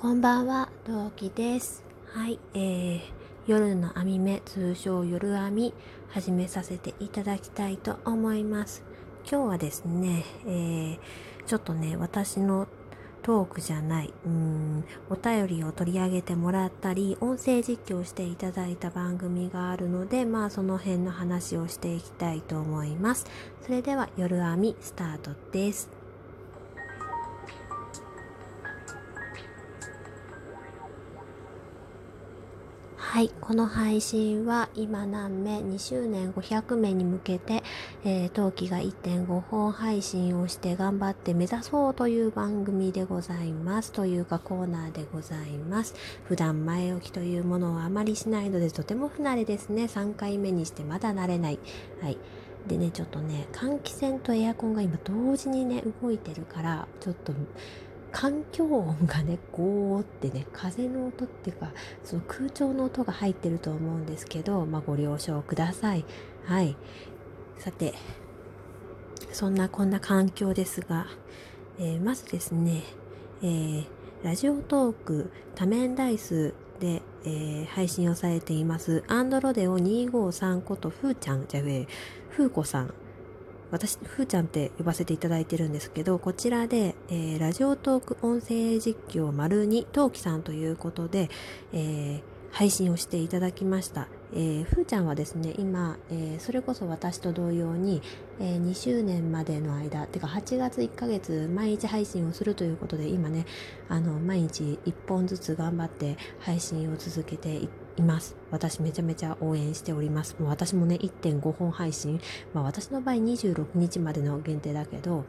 こんばんは、同期です。はい、えー、夜の網目、通称夜網、始めさせていただきたいと思います。今日はですね、えー、ちょっとね、私のトークじゃない、うん、お便りを取り上げてもらったり、音声実況していただいた番組があるので、まあその辺の話をしていきたいと思います。それでは夜網スタートです。はい、この配信は今何目2周年500名に向けて、えー、冬季が1.5本配信をして頑張って目指そうという番組でございます。というかコーナーでございます。普段前置きというものをあまりしないのでとても不慣れですね。3回目にしてまだ慣れない。はい。でねちょっとね換気扇とエアコンが今同時にね動いてるからちょっと環境音がねゴーってね風の音っていうかその空調の音が入ってると思うんですけど、まあ、ご了承ください。はい。さてそんなこんな環境ですが、えー、まずですね、えー、ラジオトーク多面ダイスで、えー、配信をされていますアンドロデオ253ことふーちゃんじゃえふーこさん。私、ふーちゃんって呼ばせていただいてるんですけど、こちらで、えー、ラジオトーク音声実況丸2、トウさんということで、えー、配信をしていただきました。えー、ふーちゃんはですね、今、えー、それこそ私と同様に、えー、2周年までの間、てか8月1ヶ月毎日配信をするということで、今ね、あの、毎日1本ずつ頑張って配信を続けていっいます。私めちゃめちゃ応援しております。もう私もね、1.5本配信、まあ私の場合26日までの限定だけど、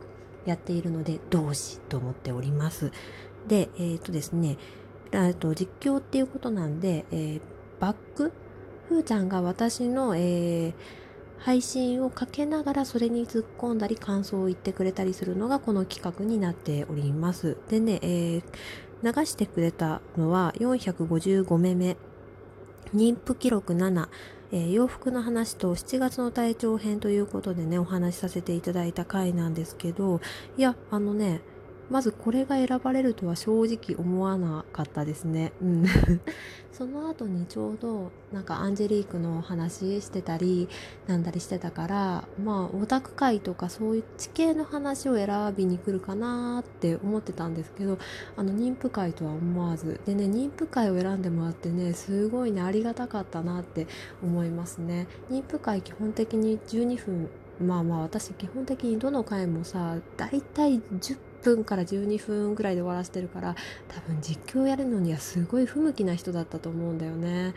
やっているので、同志と思っております。で、えっ、ー、とですね、と実況っていうことなんで、えー、バック？ふーちゃんが私の、えー、配信をかけながらそれに突っ込んだり感想を言ってくれたりするのがこの企画になっております。でね、えー、流してくれたのは455目目妊婦記録7、えー、洋服の話と7月の体調編ということでね、お話しさせていただいた回なんですけど、いや、あのね、まずこれが選ばれるとは正直思わなかったですね。うん。その後にちょうどなんかアンジェリークの話してたりなんだりしてたからまあオタク会とかそういう地形の話を選びに来るかなって思ってたんですけどあの妊婦会とは思わずでね妊婦会を選んでもらってねすごいねありがたかったなって思いますね。妊婦会基本的に12分まあまあ私基本的にどの回もさ大体10分から12分ぐらいで終わらせてるから多分実況やるのにはすごい不向きな人だったと思うんだよね。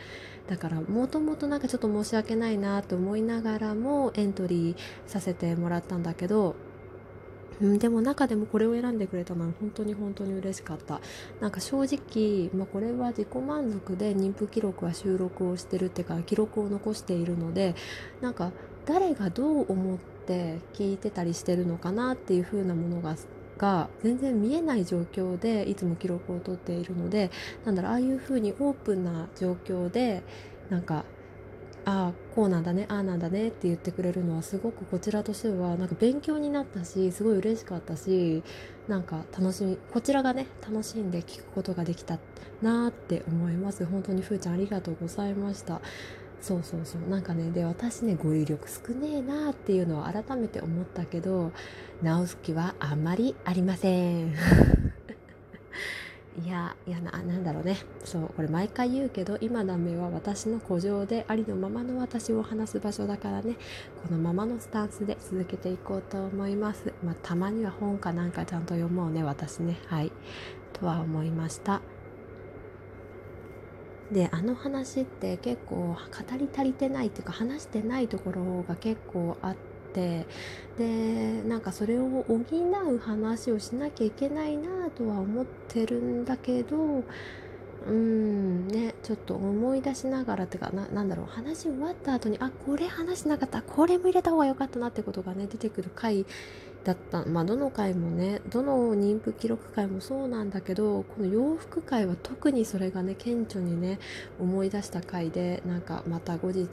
だからもともとなんかちょっと申し訳ないなと思いながらもエントリーさせてもらったんだけど、でも中でもこれを選んでくれたのは本当に本当に嬉しかった。なんか正直、まあ、これは自己満足で妊婦記録は収録をしてるっていうか記録を残しているのでなんか誰がどう思って聞いてたりしてるのかなっていう風なものがが全然見えない状況でいつも記録を取っているのでなんだろうああいう風にオープンな状況でなんかああこうなんだねああなんだねって言ってくれるのはすごくこちらとしてはなんか勉強になったしすごい嬉しかったしなんか楽しみこちらがね楽しんで聞くことができたなって思います。本当にふーちゃんありがとうございました。そうそうそう。なんかねで私ね語彙力少ねえなっていうのは改めて思ったけど直す気はあんまりありません。いやいやななんだろうね。そうこれ毎回言うけど今ダメは私の古城でありのままの私を話す場所だからね。このままのスタンスで続けていこうと思います。まあたまには本かなんかちゃんと読もうね私ね。はい。とは思いました。であの話って結構語り足りてないっていうか話してないところが結構あってでなんかそれを補う話をしなきゃいけないなとは思ってるんだけどうんねちょっと思い出しながらっていうかななんだろう話終わった後にあこれ話しなかったこれも入れた方が良かったなってことがね出てくる回だった。まあどの回もねどの妊婦記録回もそうなんだけどこの洋服回は特にそれがね顕著にね思い出した回でなんかまた後日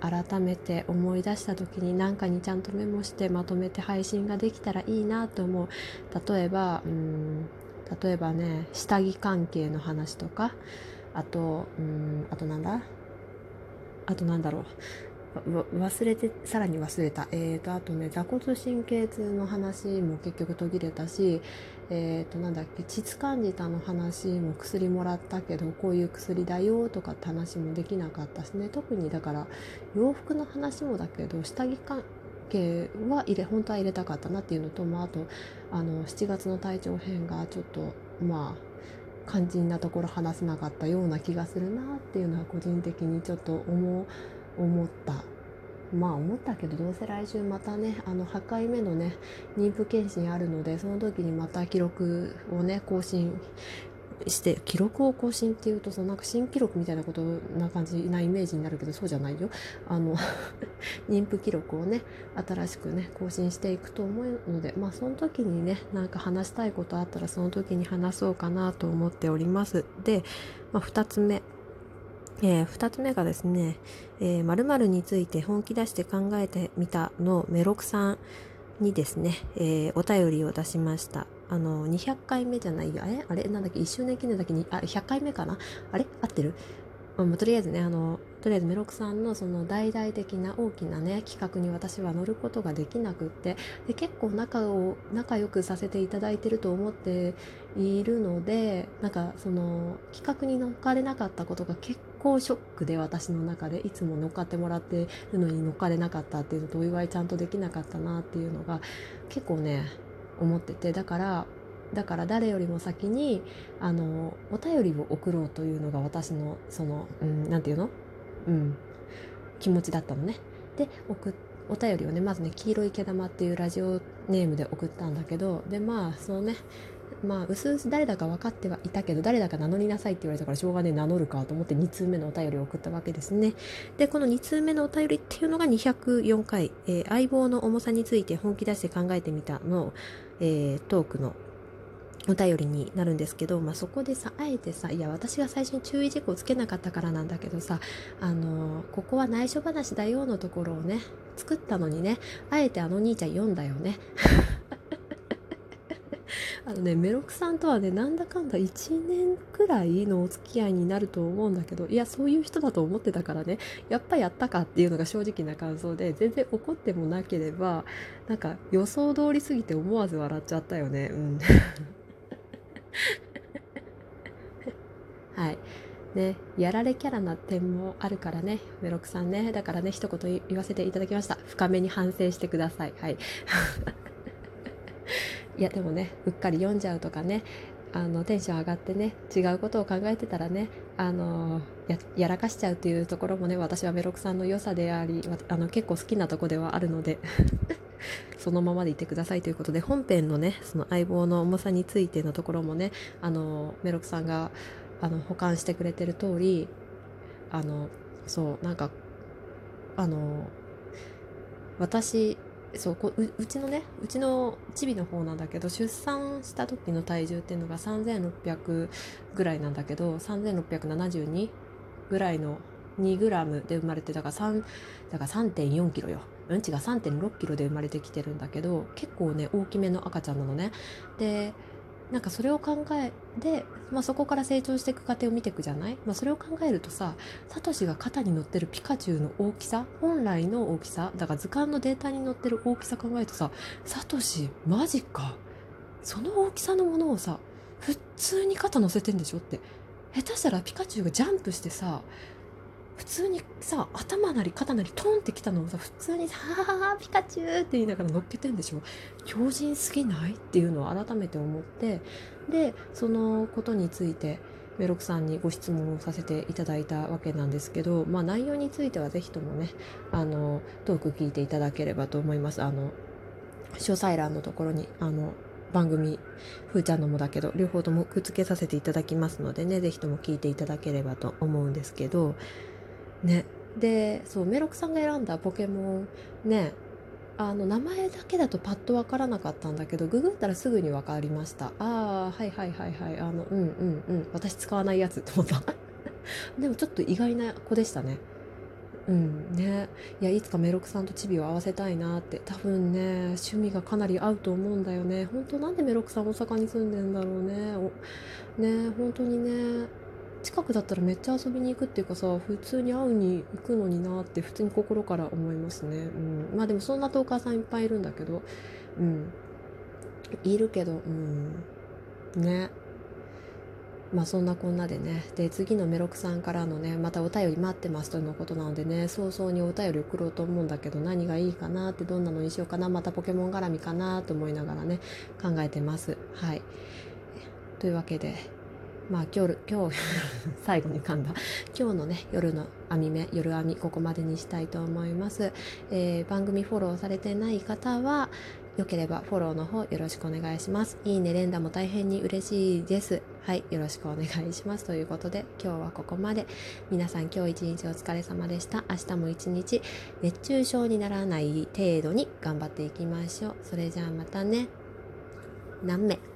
改めて思い出した時に何かにちゃんとメモしてまとめて配信ができたらいいなと思う。例えばうん例えばね下着関係の話とかあとうんあとなんだ？あとなんだろう。忘れてさらに忘れた。えーとあとね座骨神経痛の話も結局途切れたしえーとなんだっけ膣感じたの話も薬もらったけどこういう薬だよとかって話もできなかったしね。特にだから洋服の話もだけど下着関係は入れ本当は入れたかったなっていうのと、まあ、あとあの7月の体調編がちょっとまあ肝心なところ話せなかったような気がするなっていうのは個人的にちょっと思う。思った。まあ思ったけどどうせ来週またねあの8回目のね妊婦検診あるのでその時にまた記録をね更新して記録を更新っていうとそのなんか新記録みたいなことな感じなイメージになるけどそうじゃないよ。あの 妊婦記録をね新しくね更新していくと思うのでまあその時にねなんか話したいことあったらその時に話そうかなと思っております。で、まあ、2つ目。えー、2つ目がですね「えー、〇〇について本気出して考えてみた」のメロクさんにですね、えー、お便りを出しました。あの200回目じゃないよ。あれ？あれ？なんだっけ？1周年記念だけに？あ100回目かな？あれ？合ってる？まあ、とりあえずねあのとりあえずメロクさんのその大々的な大きなね企画に私は乗ることができなくってで結構仲を仲良くさせていただいてると思っているのでなんかその企画に乗っかれなかったことが結構ショックで私の中でいつも乗っかってもらってるのに乗っかれなかったっていうのとお祝いちゃんとできなかったなっていうのが結構ね思っててだからだから誰よりも先にあのお便りを送ろうというのが私のその何、うん、て言うの、うん、気持ちだったのね。で送お便りをねまずね「黄色い毛玉」っていうラジオネームで送ったんだけどでまあそのねまあ、うすうす誰だか分かってはいたけど、誰だか名乗りなさいって言われたから、しょうがねえ名乗るかと思って2通目のお便りを送ったわけですね。で、この2通目のお便りっていうのが204回、えー、相棒の重さについて本気出して考えてみたの、えー、トークのお便りになるんですけど、まあ、そこでさあえてさいや私が最初に注意事項をつけなかったからなんだけどさあのここは内緒話だよのところをね作ったのにねあえてあの兄ちゃん読んだよね。あのねメロクさんとはねなんだかんだ1年くらいのお付き合いになると思うんだけどいやそういう人だと思ってたからねやっぱやったかっていうのが正直な感想で全然怒ってもなければなんか予想通りすぎて思わず笑っちゃったよねうん はい。ね、やられキャラな点もあるからね、メロクさんね。だからね、一言言わせていただきました。深めに反省してください。はい。いや、でもね、うっかり読んじゃうとかね、あのテンション上がってね違うことを考えてたらねあのややらかしちゃうっていうところもね私はメロクさんの良さでありあの結構好きなとこではあるので そのままでいてくださいということで本編のねその相棒の重さについてのところもねあのメロクさんがあの保管してくれてる通りあのそうなんかあの私そうこううちのねうちのチビの方なんだけど出産した時の体重っていうのが3600ぐらいなんだけど3672ぐらいの 2g で生まれてだから3だから3 4 k g よ。うん？ちが3.6キロで生まれてきてるんだけど結構ね大きめの赤ちゃんなのね。でなんかそれを考えて、まあ、そこから成長していく過程を見ていくじゃない、まあ、それを考えるとさサトシが肩に乗ってるピカチュウの大きさ本来の大きさだから図鑑のデータに載ってる大きさ考えるとさサトシマジか？その大きさのものをさ普通に肩乗せてんでしょって。下手したらピカチュウがジャンプしてさ普通にさ頭なり肩なりトンってきたのをさ普通にさ「はピカチュウ!」って言いながら乗っけてんでしょ強靭すぎないっていうのを改めて思ってでそのことについてメロクさんにご質問をさせていただいたわけなんですけど、まあ、内容についてはぜひともねあのトーク聞いていただければと思いますあの詳細欄のところにあの番組ふーちゃんのもだけど両方ともくっつけさせていただきますのでねぜひとも聞いていただければと思うんですけどね。でそうメロクさんが選んだポケモンね。あの名前だけだとパッとわからなかったんだけどググったらすぐに分かりました。ああはいはいはいはい。あのうんうんうん。私使わないやつと思った。でもちょっと意外な子でしたね。うんね。いやいつかメロクさんとチビを合わせたいなって。多分ね趣味がかなり合うと思うんだよね。本当なんでメロクさん大阪に住んでんだろうね。おね本当にね。近くだったらめっちゃ遊びに行くっていうかさ普通に会うに行くのになって普通に心から思いますね、うん、まあでもそんなトーカーさんいっぱいいるんだけどうん。いるけどうん。ね。まあそんなこんなでね。で次のメロクさんからのねまたお便り待ってますとのことなのでね早々にお便り送ろうと思うんだけど何がいいかなってどんなのにしようかなまたポケモン絡みかなと思いながらね考えてます。はい。というわけでまあ今日今日 最後に噛んだ今日のね夜の網目夜編みここまでにしたいと思います、えー、番組フォローされてない方はよければフォローの方よろしくお願いします。いいね、連打も大変に嬉しいです。はい、よろしくお願いします。ということで、今日はここまで。皆さん今日一日お疲れ様でした。明日も一日熱中症にならない程度に頑張っていきましょう。それじゃあまたね。何名？